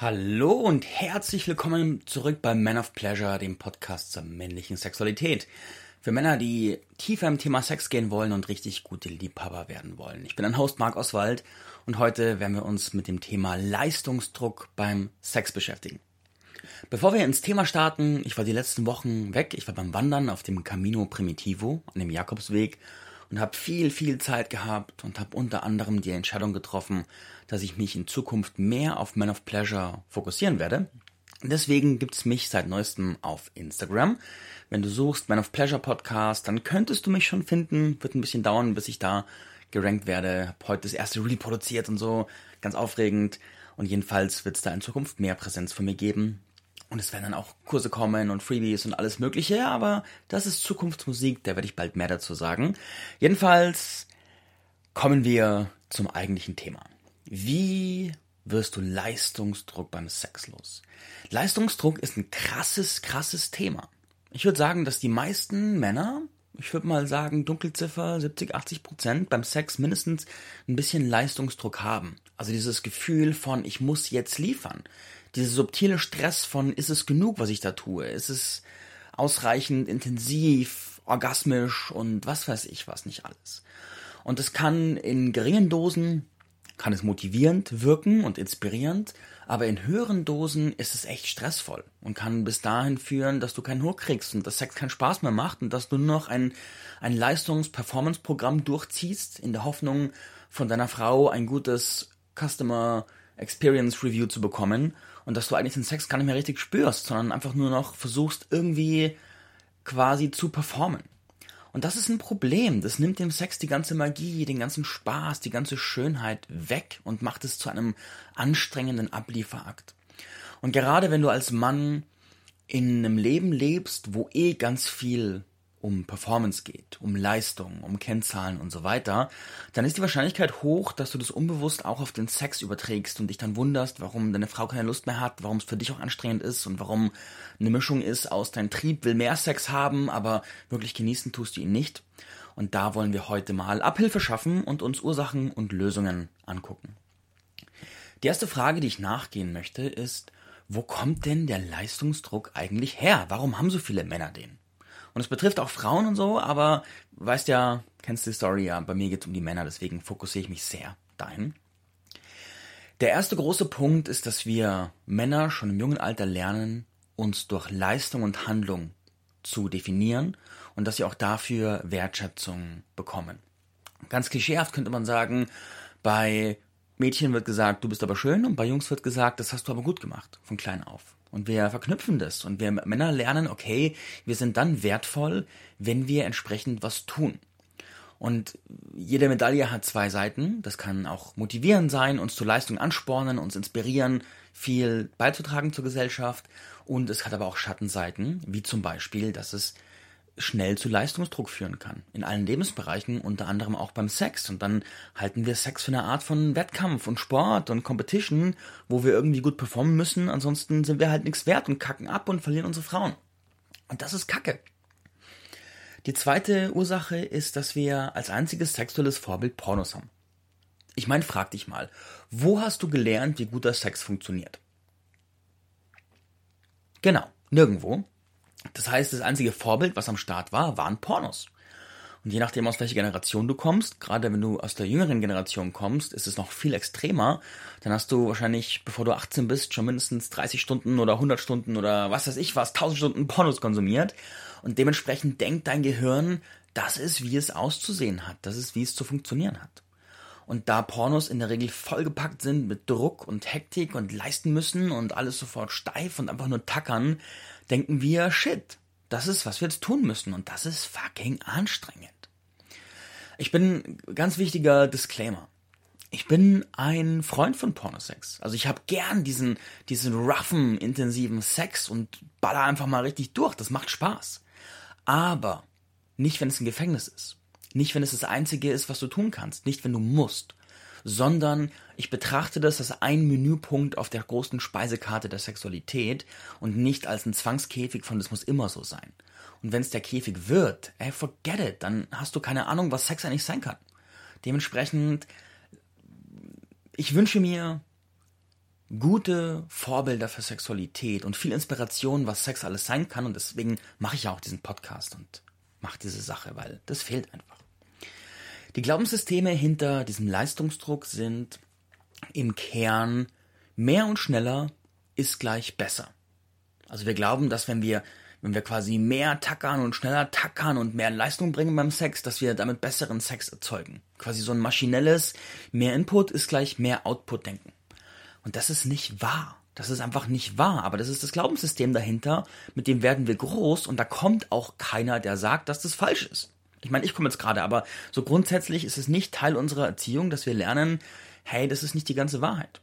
Hallo und herzlich willkommen zurück bei Man of Pleasure, dem Podcast zur männlichen Sexualität. Für Männer, die tiefer im Thema Sex gehen wollen und richtig gute Liebhaber werden wollen. Ich bin ein Host Marc Oswald und heute werden wir uns mit dem Thema Leistungsdruck beim Sex beschäftigen. Bevor wir ins Thema starten, ich war die letzten Wochen weg. Ich war beim Wandern auf dem Camino Primitivo, an dem Jakobsweg und habe viel, viel Zeit gehabt und habe unter anderem die Entscheidung getroffen, dass ich mich in Zukunft mehr auf Man of Pleasure fokussieren werde. Deswegen gibt's mich seit neuestem auf Instagram. Wenn du suchst Man of Pleasure Podcast, dann könntest du mich schon finden. Wird ein bisschen dauern, bis ich da gerankt werde. Hab heute das erste Reel produziert und so. Ganz aufregend. Und jedenfalls wird es da in Zukunft mehr Präsenz von mir geben. Und es werden dann auch Kurse kommen und Freebies und alles Mögliche, aber das ist Zukunftsmusik, da werde ich bald mehr dazu sagen. Jedenfalls kommen wir zum eigentlichen Thema. Wie wirst du Leistungsdruck beim Sex los? Leistungsdruck ist ein krasses, krasses Thema. Ich würde sagen, dass die meisten Männer, ich würde mal sagen Dunkelziffer 70, 80 Prozent beim Sex mindestens ein bisschen Leistungsdruck haben. Also dieses Gefühl von, ich muss jetzt liefern dieser subtile Stress von, ist es genug, was ich da tue? Ist es ausreichend intensiv, orgasmisch und was weiß ich was nicht alles. Und es kann in geringen Dosen, kann es motivierend wirken und inspirierend, aber in höheren Dosen ist es echt stressvoll und kann bis dahin führen, dass du keinen Hunger kriegst und dass Sex keinen Spaß mehr macht und dass du nur noch ein, ein Leistungs-Performance-Programm durchziehst in der Hoffnung, von deiner Frau ein gutes Customer Experience Review zu bekommen und dass du eigentlich den Sex gar nicht mehr richtig spürst, sondern einfach nur noch versuchst irgendwie quasi zu performen. Und das ist ein Problem. Das nimmt dem Sex die ganze Magie, den ganzen Spaß, die ganze Schönheit weg und macht es zu einem anstrengenden Ablieferakt. Und gerade wenn du als Mann in einem Leben lebst, wo eh ganz viel um Performance geht, um Leistung, um Kennzahlen und so weiter, dann ist die Wahrscheinlichkeit hoch, dass du das unbewusst auch auf den Sex überträgst und dich dann wunderst, warum deine Frau keine Lust mehr hat, warum es für dich auch anstrengend ist und warum eine Mischung ist aus dein Trieb will mehr Sex haben, aber wirklich genießen tust du ihn nicht. Und da wollen wir heute mal Abhilfe schaffen und uns Ursachen und Lösungen angucken. Die erste Frage, die ich nachgehen möchte, ist, wo kommt denn der Leistungsdruck eigentlich her? Warum haben so viele Männer den? Und es betrifft auch Frauen und so, aber weißt ja, kennst die Story ja, bei mir geht es um die Männer, deswegen fokussiere ich mich sehr dahin. Der erste große Punkt ist, dass wir Männer schon im jungen Alter lernen, uns durch Leistung und Handlung zu definieren und dass sie auch dafür Wertschätzung bekommen. Ganz klischeehaft könnte man sagen, bei Mädchen wird gesagt, du bist aber schön und bei Jungs wird gesagt, das hast du aber gut gemacht, von klein auf. Und wir verknüpfen das und wir Männer lernen, okay, wir sind dann wertvoll, wenn wir entsprechend was tun. Und jede Medaille hat zwei Seiten. Das kann auch motivierend sein, uns zur Leistung anspornen, uns inspirieren, viel beizutragen zur Gesellschaft. Und es hat aber auch Schattenseiten, wie zum Beispiel, dass es schnell zu Leistungsdruck führen kann. In allen Lebensbereichen, unter anderem auch beim Sex. Und dann halten wir Sex für eine Art von Wettkampf und Sport und Competition, wo wir irgendwie gut performen müssen. Ansonsten sind wir halt nichts wert und kacken ab und verlieren unsere Frauen. Und das ist Kacke. Die zweite Ursache ist, dass wir als einziges sexuelles Vorbild Pornos haben. Ich meine, frag dich mal, wo hast du gelernt, wie guter Sex funktioniert? Genau, nirgendwo. Das heißt, das einzige Vorbild, was am Start war, waren Pornos. Und je nachdem, aus welcher Generation du kommst, gerade wenn du aus der jüngeren Generation kommst, ist es noch viel extremer. Dann hast du wahrscheinlich, bevor du 18 bist, schon mindestens 30 Stunden oder 100 Stunden oder was weiß ich was, 1000 Stunden Pornos konsumiert. Und dementsprechend denkt dein Gehirn, das ist, wie es auszusehen hat. Das ist, wie es zu funktionieren hat. Und da Pornos in der Regel vollgepackt sind mit Druck und Hektik und leisten müssen und alles sofort steif und einfach nur tackern, denken wir, shit, das ist, was wir jetzt tun müssen und das ist fucking anstrengend. Ich bin ganz wichtiger Disclaimer. Ich bin ein Freund von Pornosex. Also ich habe gern diesen, diesen roughen, intensiven Sex und baller einfach mal richtig durch. Das macht Spaß. Aber nicht, wenn es ein Gefängnis ist. Nicht, wenn es das Einzige ist, was du tun kannst. Nicht, wenn du musst sondern ich betrachte das als ein Menüpunkt auf der großen Speisekarte der Sexualität und nicht als ein Zwangskäfig von das muss immer so sein. Und wenn es der Käfig wird, ey, forget it, dann hast du keine Ahnung, was Sex eigentlich sein kann. Dementsprechend, ich wünsche mir, gute Vorbilder für Sexualität und viel Inspiration, was Sex alles sein kann. Und deswegen mache ich ja auch diesen Podcast und mache diese Sache, weil das fehlt einfach. Die Glaubenssysteme hinter diesem Leistungsdruck sind im Kern mehr und schneller ist gleich besser. Also wir glauben, dass wenn wir wenn wir quasi mehr tackern und schneller tackern und mehr Leistung bringen beim Sex, dass wir damit besseren Sex erzeugen. Quasi so ein maschinelles mehr Input ist gleich mehr Output denken. Und das ist nicht wahr. Das ist einfach nicht wahr. Aber das ist das Glaubenssystem dahinter, mit dem werden wir groß und da kommt auch keiner, der sagt, dass das falsch ist. Ich meine, ich komme jetzt gerade, aber so grundsätzlich ist es nicht Teil unserer Erziehung, dass wir lernen, hey, das ist nicht die ganze Wahrheit.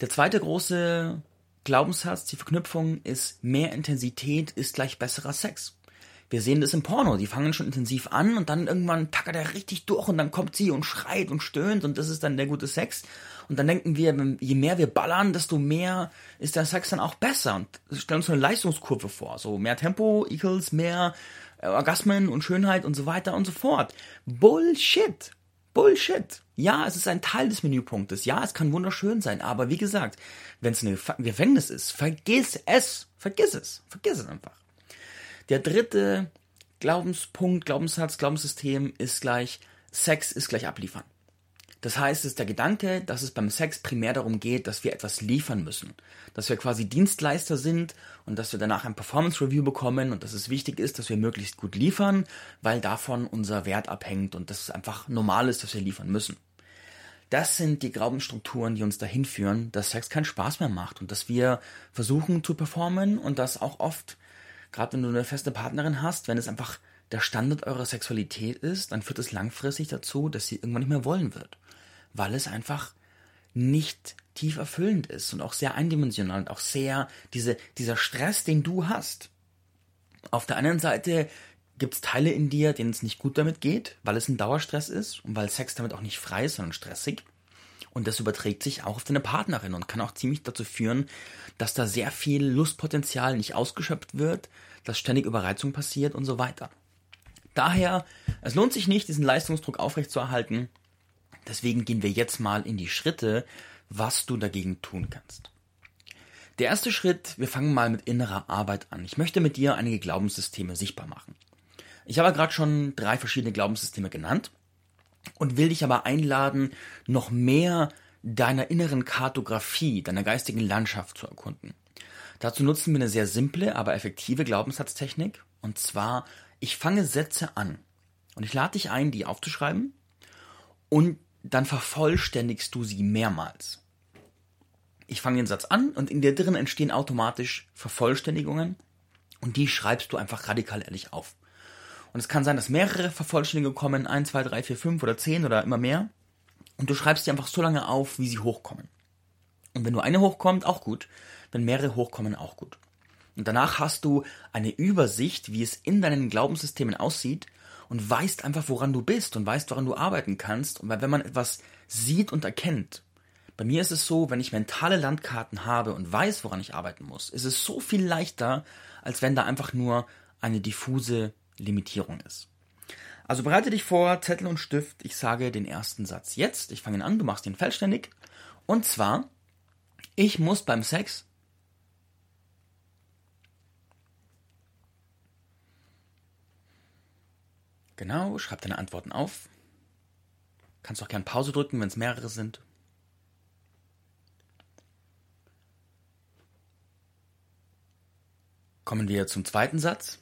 Der zweite große Glaubenssatz, die Verknüpfung ist mehr Intensität ist gleich besserer Sex. Wir sehen das im Porno. Die fangen schon intensiv an und dann irgendwann tackert er richtig durch und dann kommt sie und schreit und stöhnt und das ist dann der gute Sex. Und dann denken wir, je mehr wir ballern, desto mehr ist der Sex dann auch besser. Und stellen uns so eine Leistungskurve vor. So mehr Tempo equals mehr Orgasmen und Schönheit und so weiter und so fort. Bullshit. Bullshit. Ja, es ist ein Teil des Menüpunktes. Ja, es kann wunderschön sein. Aber wie gesagt, wenn es ein Gefängnis ist, vergiss es. Vergiss es. Vergiss es einfach. Der dritte Glaubenspunkt, Glaubenssatz, Glaubenssystem ist gleich, Sex ist gleich abliefern. Das heißt, es ist der Gedanke, dass es beim Sex primär darum geht, dass wir etwas liefern müssen. Dass wir quasi Dienstleister sind und dass wir danach ein Performance Review bekommen und dass es wichtig ist, dass wir möglichst gut liefern, weil davon unser Wert abhängt und dass es einfach normal ist, dass wir liefern müssen. Das sind die Glaubensstrukturen, die uns dahin führen, dass Sex keinen Spaß mehr macht und dass wir versuchen zu performen und dass auch oft, gerade wenn du eine feste Partnerin hast, wenn es einfach der Standard eurer Sexualität ist, dann führt es langfristig dazu, dass sie irgendwann nicht mehr wollen wird weil es einfach nicht tief erfüllend ist und auch sehr eindimensional und auch sehr diese, dieser Stress, den du hast. Auf der anderen Seite gibt es Teile in dir, denen es nicht gut damit geht, weil es ein Dauerstress ist und weil Sex damit auch nicht frei ist, sondern stressig. Und das überträgt sich auch auf deine Partnerin und kann auch ziemlich dazu führen, dass da sehr viel Lustpotenzial nicht ausgeschöpft wird, dass ständig Überreizung passiert und so weiter. Daher, es lohnt sich nicht, diesen Leistungsdruck aufrechtzuerhalten. Deswegen gehen wir jetzt mal in die Schritte, was du dagegen tun kannst. Der erste Schritt, wir fangen mal mit innerer Arbeit an. Ich möchte mit dir einige Glaubenssysteme sichtbar machen. Ich habe gerade schon drei verschiedene Glaubenssysteme genannt und will dich aber einladen, noch mehr deiner inneren Kartografie, deiner geistigen Landschaft zu erkunden. Dazu nutzen wir eine sehr simple, aber effektive Glaubenssatztechnik. Und zwar, ich fange Sätze an. Und ich lade dich ein, die aufzuschreiben und dann vervollständigst du sie mehrmals. Ich fange den Satz an und in der drin entstehen automatisch Vervollständigungen und die schreibst du einfach radikal ehrlich auf. Und es kann sein, dass mehrere Vervollständigungen kommen, 1, 2, 3, 4, 5 oder 10 oder immer mehr. Und du schreibst die einfach so lange auf, wie sie hochkommen. Und wenn nur eine hochkommt, auch gut. Wenn mehrere hochkommen, auch gut. Und danach hast du eine Übersicht, wie es in deinen Glaubenssystemen aussieht und weißt einfach, woran du bist und weißt, woran du arbeiten kannst. Und wenn man etwas sieht und erkennt, bei mir ist es so, wenn ich mentale Landkarten habe und weiß, woran ich arbeiten muss, ist es so viel leichter, als wenn da einfach nur eine diffuse Limitierung ist. Also bereite dich vor, Zettel und Stift. Ich sage den ersten Satz jetzt. Ich fange ihn an, du machst ihn vollständig. Und zwar, ich muss beim Sex Genau, schreib deine Antworten auf. Kannst auch gerne Pause drücken, wenn es mehrere sind. Kommen wir zum zweiten Satz.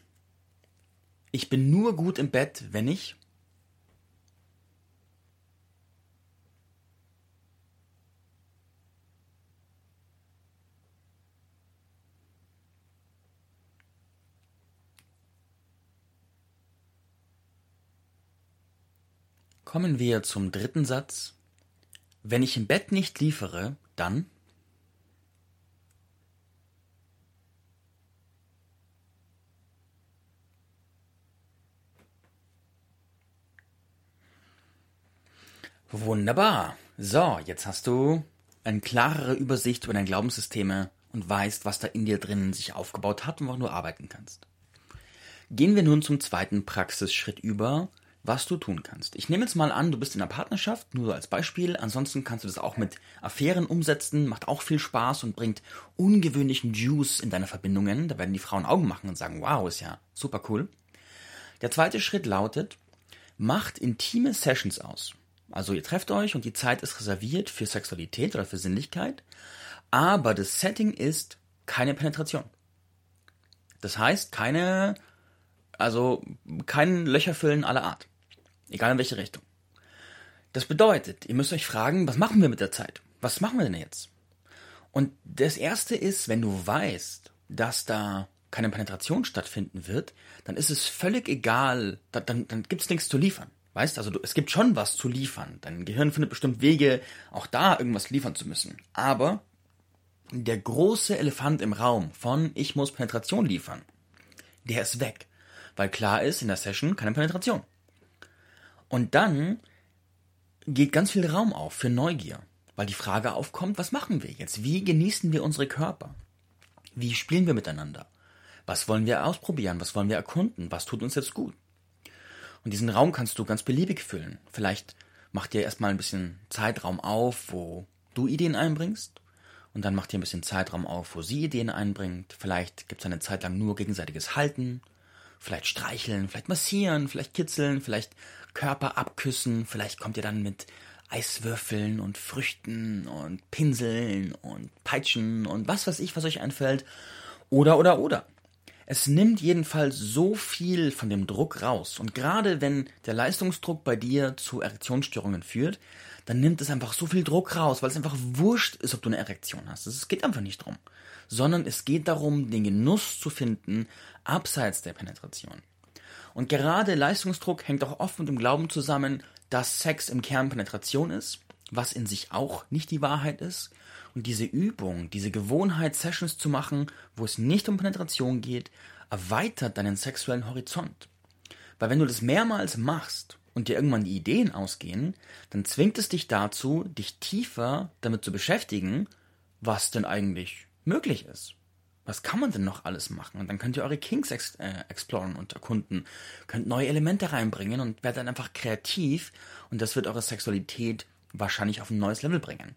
Ich bin nur gut im Bett, wenn ich Kommen wir zum dritten Satz. Wenn ich im Bett nicht liefere, dann Wunderbar. So, jetzt hast du eine klarere Übersicht über deine Glaubenssysteme und weißt, was da in dir drinnen sich aufgebaut hat und woran du arbeiten kannst. Gehen wir nun zum zweiten Praxisschritt über, was du tun kannst. Ich nehme jetzt mal an, du bist in einer Partnerschaft, nur so als Beispiel. Ansonsten kannst du das auch mit Affären umsetzen, macht auch viel Spaß und bringt ungewöhnlichen Juice in deine Verbindungen. Da werden die Frauen Augen machen und sagen, wow, ist ja super cool. Der zweite Schritt lautet, macht intime Sessions aus. Also ihr trefft euch und die Zeit ist reserviert für Sexualität oder für Sinnlichkeit, aber das Setting ist keine Penetration. Das heißt, keine, also kein Löcherfüllen aller Art. Egal in welche Richtung. Das bedeutet, ihr müsst euch fragen, was machen wir mit der Zeit? Was machen wir denn jetzt? Und das erste ist, wenn du weißt, dass da keine Penetration stattfinden wird, dann ist es völlig egal, dann, dann, dann gibt es nichts zu liefern. Weißt, also du, es gibt schon was zu liefern. Dein Gehirn findet bestimmt Wege, auch da irgendwas liefern zu müssen. Aber der große Elefant im Raum von ich muss Penetration liefern, der ist weg. Weil klar ist, in der Session keine Penetration. Und dann geht ganz viel Raum auf für Neugier, weil die Frage aufkommt, was machen wir jetzt? Wie genießen wir unsere Körper? Wie spielen wir miteinander? Was wollen wir ausprobieren? Was wollen wir erkunden? Was tut uns jetzt gut? Und diesen Raum kannst du ganz beliebig füllen. Vielleicht mach dir erstmal ein bisschen Zeitraum auf, wo du Ideen einbringst. Und dann mach dir ein bisschen Zeitraum auf, wo sie Ideen einbringt. Vielleicht gibt es eine Zeit lang nur gegenseitiges Halten. Vielleicht streicheln, vielleicht massieren, vielleicht kitzeln, vielleicht Körper abküssen. Vielleicht kommt ihr dann mit Eiswürfeln und Früchten und Pinseln und Peitschen und was weiß ich, was euch einfällt. Oder, oder, oder. Es nimmt jedenfalls so viel von dem Druck raus. Und gerade wenn der Leistungsdruck bei dir zu Erektionsstörungen führt, dann nimmt es einfach so viel Druck raus, weil es einfach wurscht ist, ob du eine Erektion hast. Es geht einfach nicht drum. Sondern es geht darum, den Genuss zu finden, abseits der Penetration. Und gerade Leistungsdruck hängt auch oft mit dem Glauben zusammen, dass Sex im Kern Penetration ist, was in sich auch nicht die Wahrheit ist, und diese Übung, diese Gewohnheit, Sessions zu machen, wo es nicht um Penetration geht, erweitert deinen sexuellen Horizont. Weil wenn du das mehrmals machst und dir irgendwann die Ideen ausgehen, dann zwingt es dich dazu, dich tiefer damit zu beschäftigen, was denn eigentlich möglich ist. Was kann man denn noch alles machen? Und dann könnt ihr eure Kings ex äh, exploren und erkunden, könnt neue Elemente reinbringen und werdet dann einfach kreativ und das wird eure Sexualität wahrscheinlich auf ein neues Level bringen.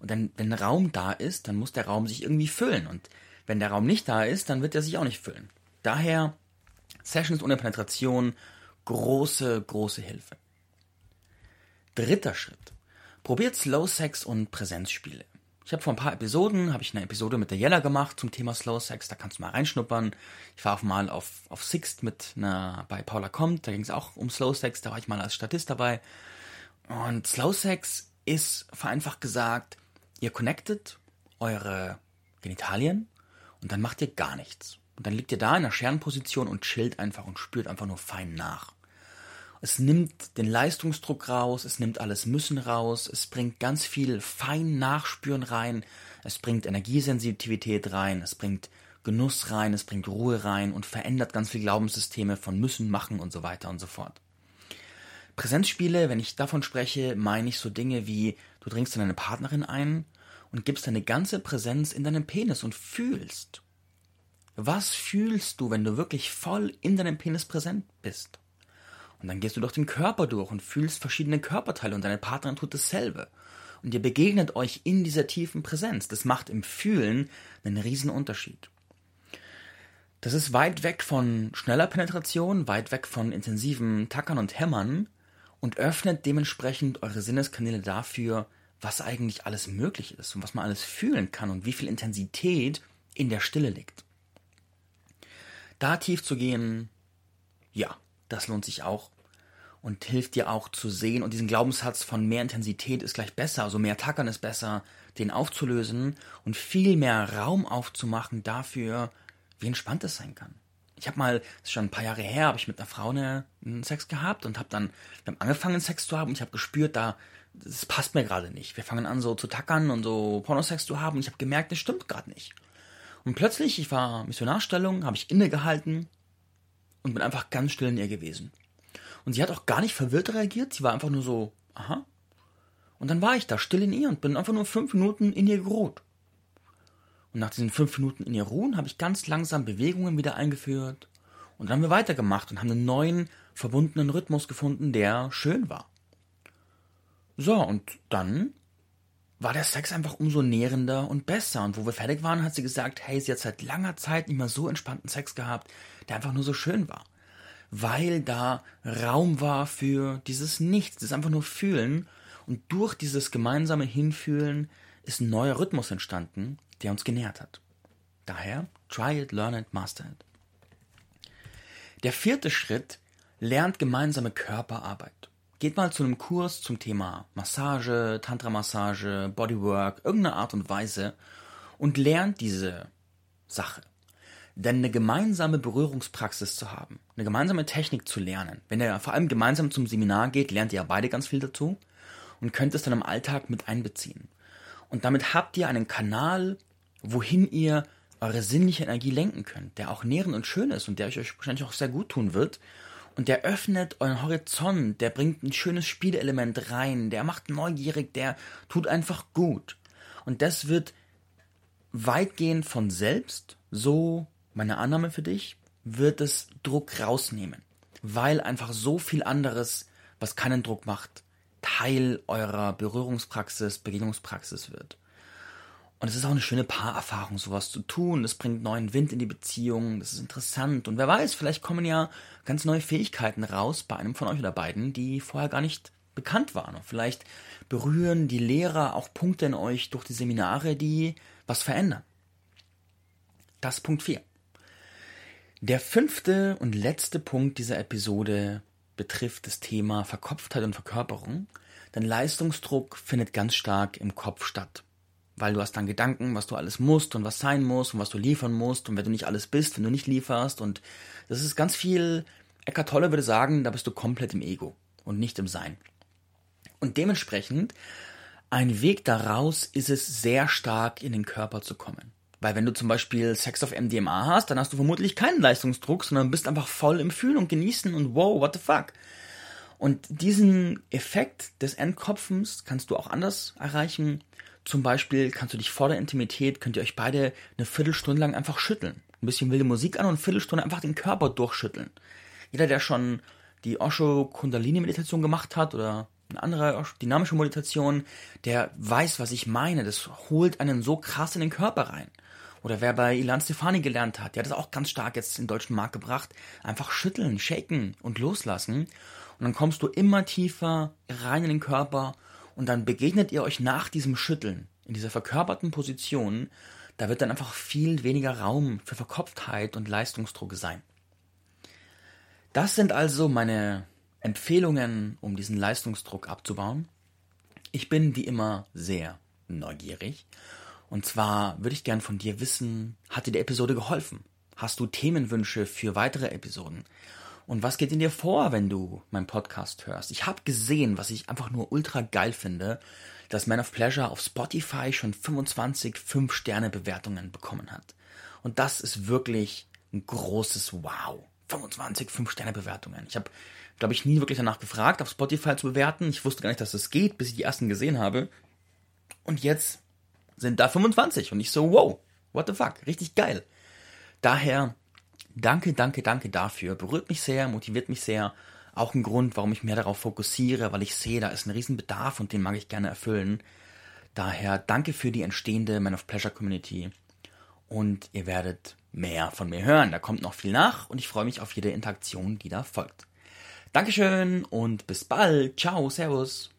Und dann, wenn Raum da ist, dann muss der Raum sich irgendwie füllen. Und wenn der Raum nicht da ist, dann wird er sich auch nicht füllen. Daher Sessions ohne Penetration, große, große Hilfe. Dritter Schritt. Probiert Slow Sex und Präsenzspiele. Ich habe vor ein paar Episoden, habe ich eine Episode mit der Jella gemacht zum Thema Slow Sex, da kannst du mal reinschnuppern. Ich war auch mal auf, auf Sixt mit einer, bei Paula Kommt, da ging es auch um Slow Sex, da war ich mal als Statist dabei. Und Slow Sex ist vereinfacht gesagt Ihr connectet eure Genitalien und dann macht ihr gar nichts. Und dann liegt ihr da in einer Scherenposition und chillt einfach und spürt einfach nur fein nach. Es nimmt den Leistungsdruck raus, es nimmt alles Müssen raus, es bringt ganz viel fein Nachspüren rein, es bringt Energiesensitivität rein, es bringt Genuss rein, es bringt Ruhe rein und verändert ganz viele Glaubenssysteme von müssen, machen und so weiter und so fort. Präsenzspiele, wenn ich davon spreche, meine ich so Dinge wie, du dringst in deine Partnerin ein und gibst deine ganze Präsenz in deinen Penis und fühlst. Was fühlst du, wenn du wirklich voll in deinem Penis präsent bist? Und dann gehst du durch den Körper durch und fühlst verschiedene Körperteile und deine Partnerin tut dasselbe. Und ihr begegnet euch in dieser tiefen Präsenz. Das macht im Fühlen einen riesen Unterschied. Das ist weit weg von schneller Penetration, weit weg von intensiven Tackern und Hämmern und öffnet dementsprechend eure Sinneskanäle dafür, was eigentlich alles möglich ist und was man alles fühlen kann und wie viel Intensität in der Stille liegt. Da tief zu gehen, ja, das lohnt sich auch und hilft dir auch zu sehen und diesen Glaubenssatz von mehr Intensität ist gleich besser, also mehr Tackern ist besser, den aufzulösen und viel mehr Raum aufzumachen dafür, wie entspannt es sein kann ich habe mal, das ist schon ein paar Jahre her, habe ich mit einer Frau eine, einen Sex gehabt und habe dann, wir haben angefangen Sex zu haben und ich habe gespürt, da, das passt mir gerade nicht. Wir fangen an so zu tackern und so Pornosex zu haben und ich habe gemerkt, das stimmt gerade nicht. Und plötzlich, ich war Missionarstellung, habe ich innegehalten und bin einfach ganz still in ihr gewesen. Und sie hat auch gar nicht verwirrt reagiert, sie war einfach nur so, aha. Und dann war ich da still in ihr und bin einfach nur fünf Minuten in ihr geruht. Und nach diesen fünf Minuten in ihr Ruhen habe ich ganz langsam Bewegungen wieder eingeführt. Und dann haben wir weitergemacht und haben einen neuen verbundenen Rhythmus gefunden, der schön war. So, und dann war der Sex einfach umso nährender und besser. Und wo wir fertig waren, hat sie gesagt, hey, sie hat seit langer Zeit nicht mehr so entspannten Sex gehabt, der einfach nur so schön war. Weil da Raum war für dieses Nichts, das einfach nur Fühlen. Und durch dieses gemeinsame Hinfühlen ist ein neuer Rhythmus entstanden, der uns genährt hat. Daher, try it, learn it, master it. Der vierte Schritt lernt gemeinsame Körperarbeit. Geht mal zu einem Kurs zum Thema Massage, Tantra-Massage, Bodywork, irgendeine Art und Weise und lernt diese Sache. Denn eine gemeinsame Berührungspraxis zu haben, eine gemeinsame Technik zu lernen, wenn ihr vor allem gemeinsam zum Seminar geht, lernt ihr ja beide ganz viel dazu und könnt es dann im Alltag mit einbeziehen. Und damit habt ihr einen Kanal, wohin ihr eure sinnliche Energie lenken könnt, der auch nährend und schön ist und der euch wahrscheinlich auch sehr gut tun wird. Und der öffnet euren Horizont, der bringt ein schönes Spielelement rein, der macht neugierig, der tut einfach gut. Und das wird weitgehend von selbst, so meine Annahme für dich, wird es Druck rausnehmen. Weil einfach so viel anderes, was keinen Druck macht, Teil eurer Berührungspraxis, Begegnungspraxis wird. Und es ist auch eine schöne Paarerfahrung, sowas zu tun. Das bringt neuen Wind in die Beziehung. Das ist interessant. Und wer weiß, vielleicht kommen ja ganz neue Fähigkeiten raus bei einem von euch oder beiden, die vorher gar nicht bekannt waren. Und vielleicht berühren die Lehrer auch Punkte in euch durch die Seminare, die was verändern. Das ist Punkt 4. Der fünfte und letzte Punkt dieser Episode betrifft das Thema Verkopftheit und Verkörperung. Denn Leistungsdruck findet ganz stark im Kopf statt weil du hast dann Gedanken, was du alles musst und was sein muss und was du liefern musst und wenn du nicht alles bist, wenn du nicht lieferst und das ist ganz viel, Eckart Tolle würde sagen, da bist du komplett im Ego und nicht im Sein. Und dementsprechend, ein Weg daraus ist es, sehr stark in den Körper zu kommen. Weil wenn du zum Beispiel Sex auf MDMA hast, dann hast du vermutlich keinen Leistungsdruck, sondern bist einfach voll im Fühlen und Genießen und wow, what the fuck. Und diesen Effekt des Entkopfens kannst du auch anders erreichen, zum Beispiel kannst du dich vor der Intimität, könnt ihr euch beide eine Viertelstunde lang einfach schütteln. Ein bisschen wilde Musik an und eine Viertelstunde einfach den Körper durchschütteln. Jeder, der schon die Osho Kundalini Meditation gemacht hat oder eine andere dynamische Meditation, der weiß, was ich meine. Das holt einen so krass in den Körper rein. Oder wer bei Ilan Stefani gelernt hat, der hat das auch ganz stark jetzt in den deutschen Markt gebracht. Einfach schütteln, shaken und loslassen. Und dann kommst du immer tiefer rein in den Körper und dann begegnet ihr euch nach diesem Schütteln, in dieser verkörperten Position, da wird dann einfach viel weniger Raum für Verkopftheit und Leistungsdruck sein. Das sind also meine Empfehlungen, um diesen Leistungsdruck abzubauen. Ich bin wie immer sehr neugierig. Und zwar würde ich gern von dir wissen, hat dir die Episode geholfen? Hast du Themenwünsche für weitere Episoden? Und was geht in dir vor, wenn du meinen Podcast hörst? Ich habe gesehen, was ich einfach nur ultra geil finde, dass Man of Pleasure auf Spotify schon 25 5-Sterne-Bewertungen bekommen hat. Und das ist wirklich ein großes Wow. 25 5-Sterne-Bewertungen. Ich habe, glaube ich, nie wirklich danach gefragt, auf Spotify zu bewerten. Ich wusste gar nicht, dass das geht, bis ich die ersten gesehen habe. Und jetzt sind da 25 und ich so, wow, what the fuck, richtig geil. Daher Danke, danke, danke dafür. Berührt mich sehr, motiviert mich sehr. Auch ein Grund, warum ich mehr darauf fokussiere, weil ich sehe, da ist ein Riesenbedarf und den mag ich gerne erfüllen. Daher danke für die entstehende Man of Pleasure Community. Und ihr werdet mehr von mir hören. Da kommt noch viel nach und ich freue mich auf jede Interaktion, die da folgt. Dankeschön und bis bald. Ciao, Servus.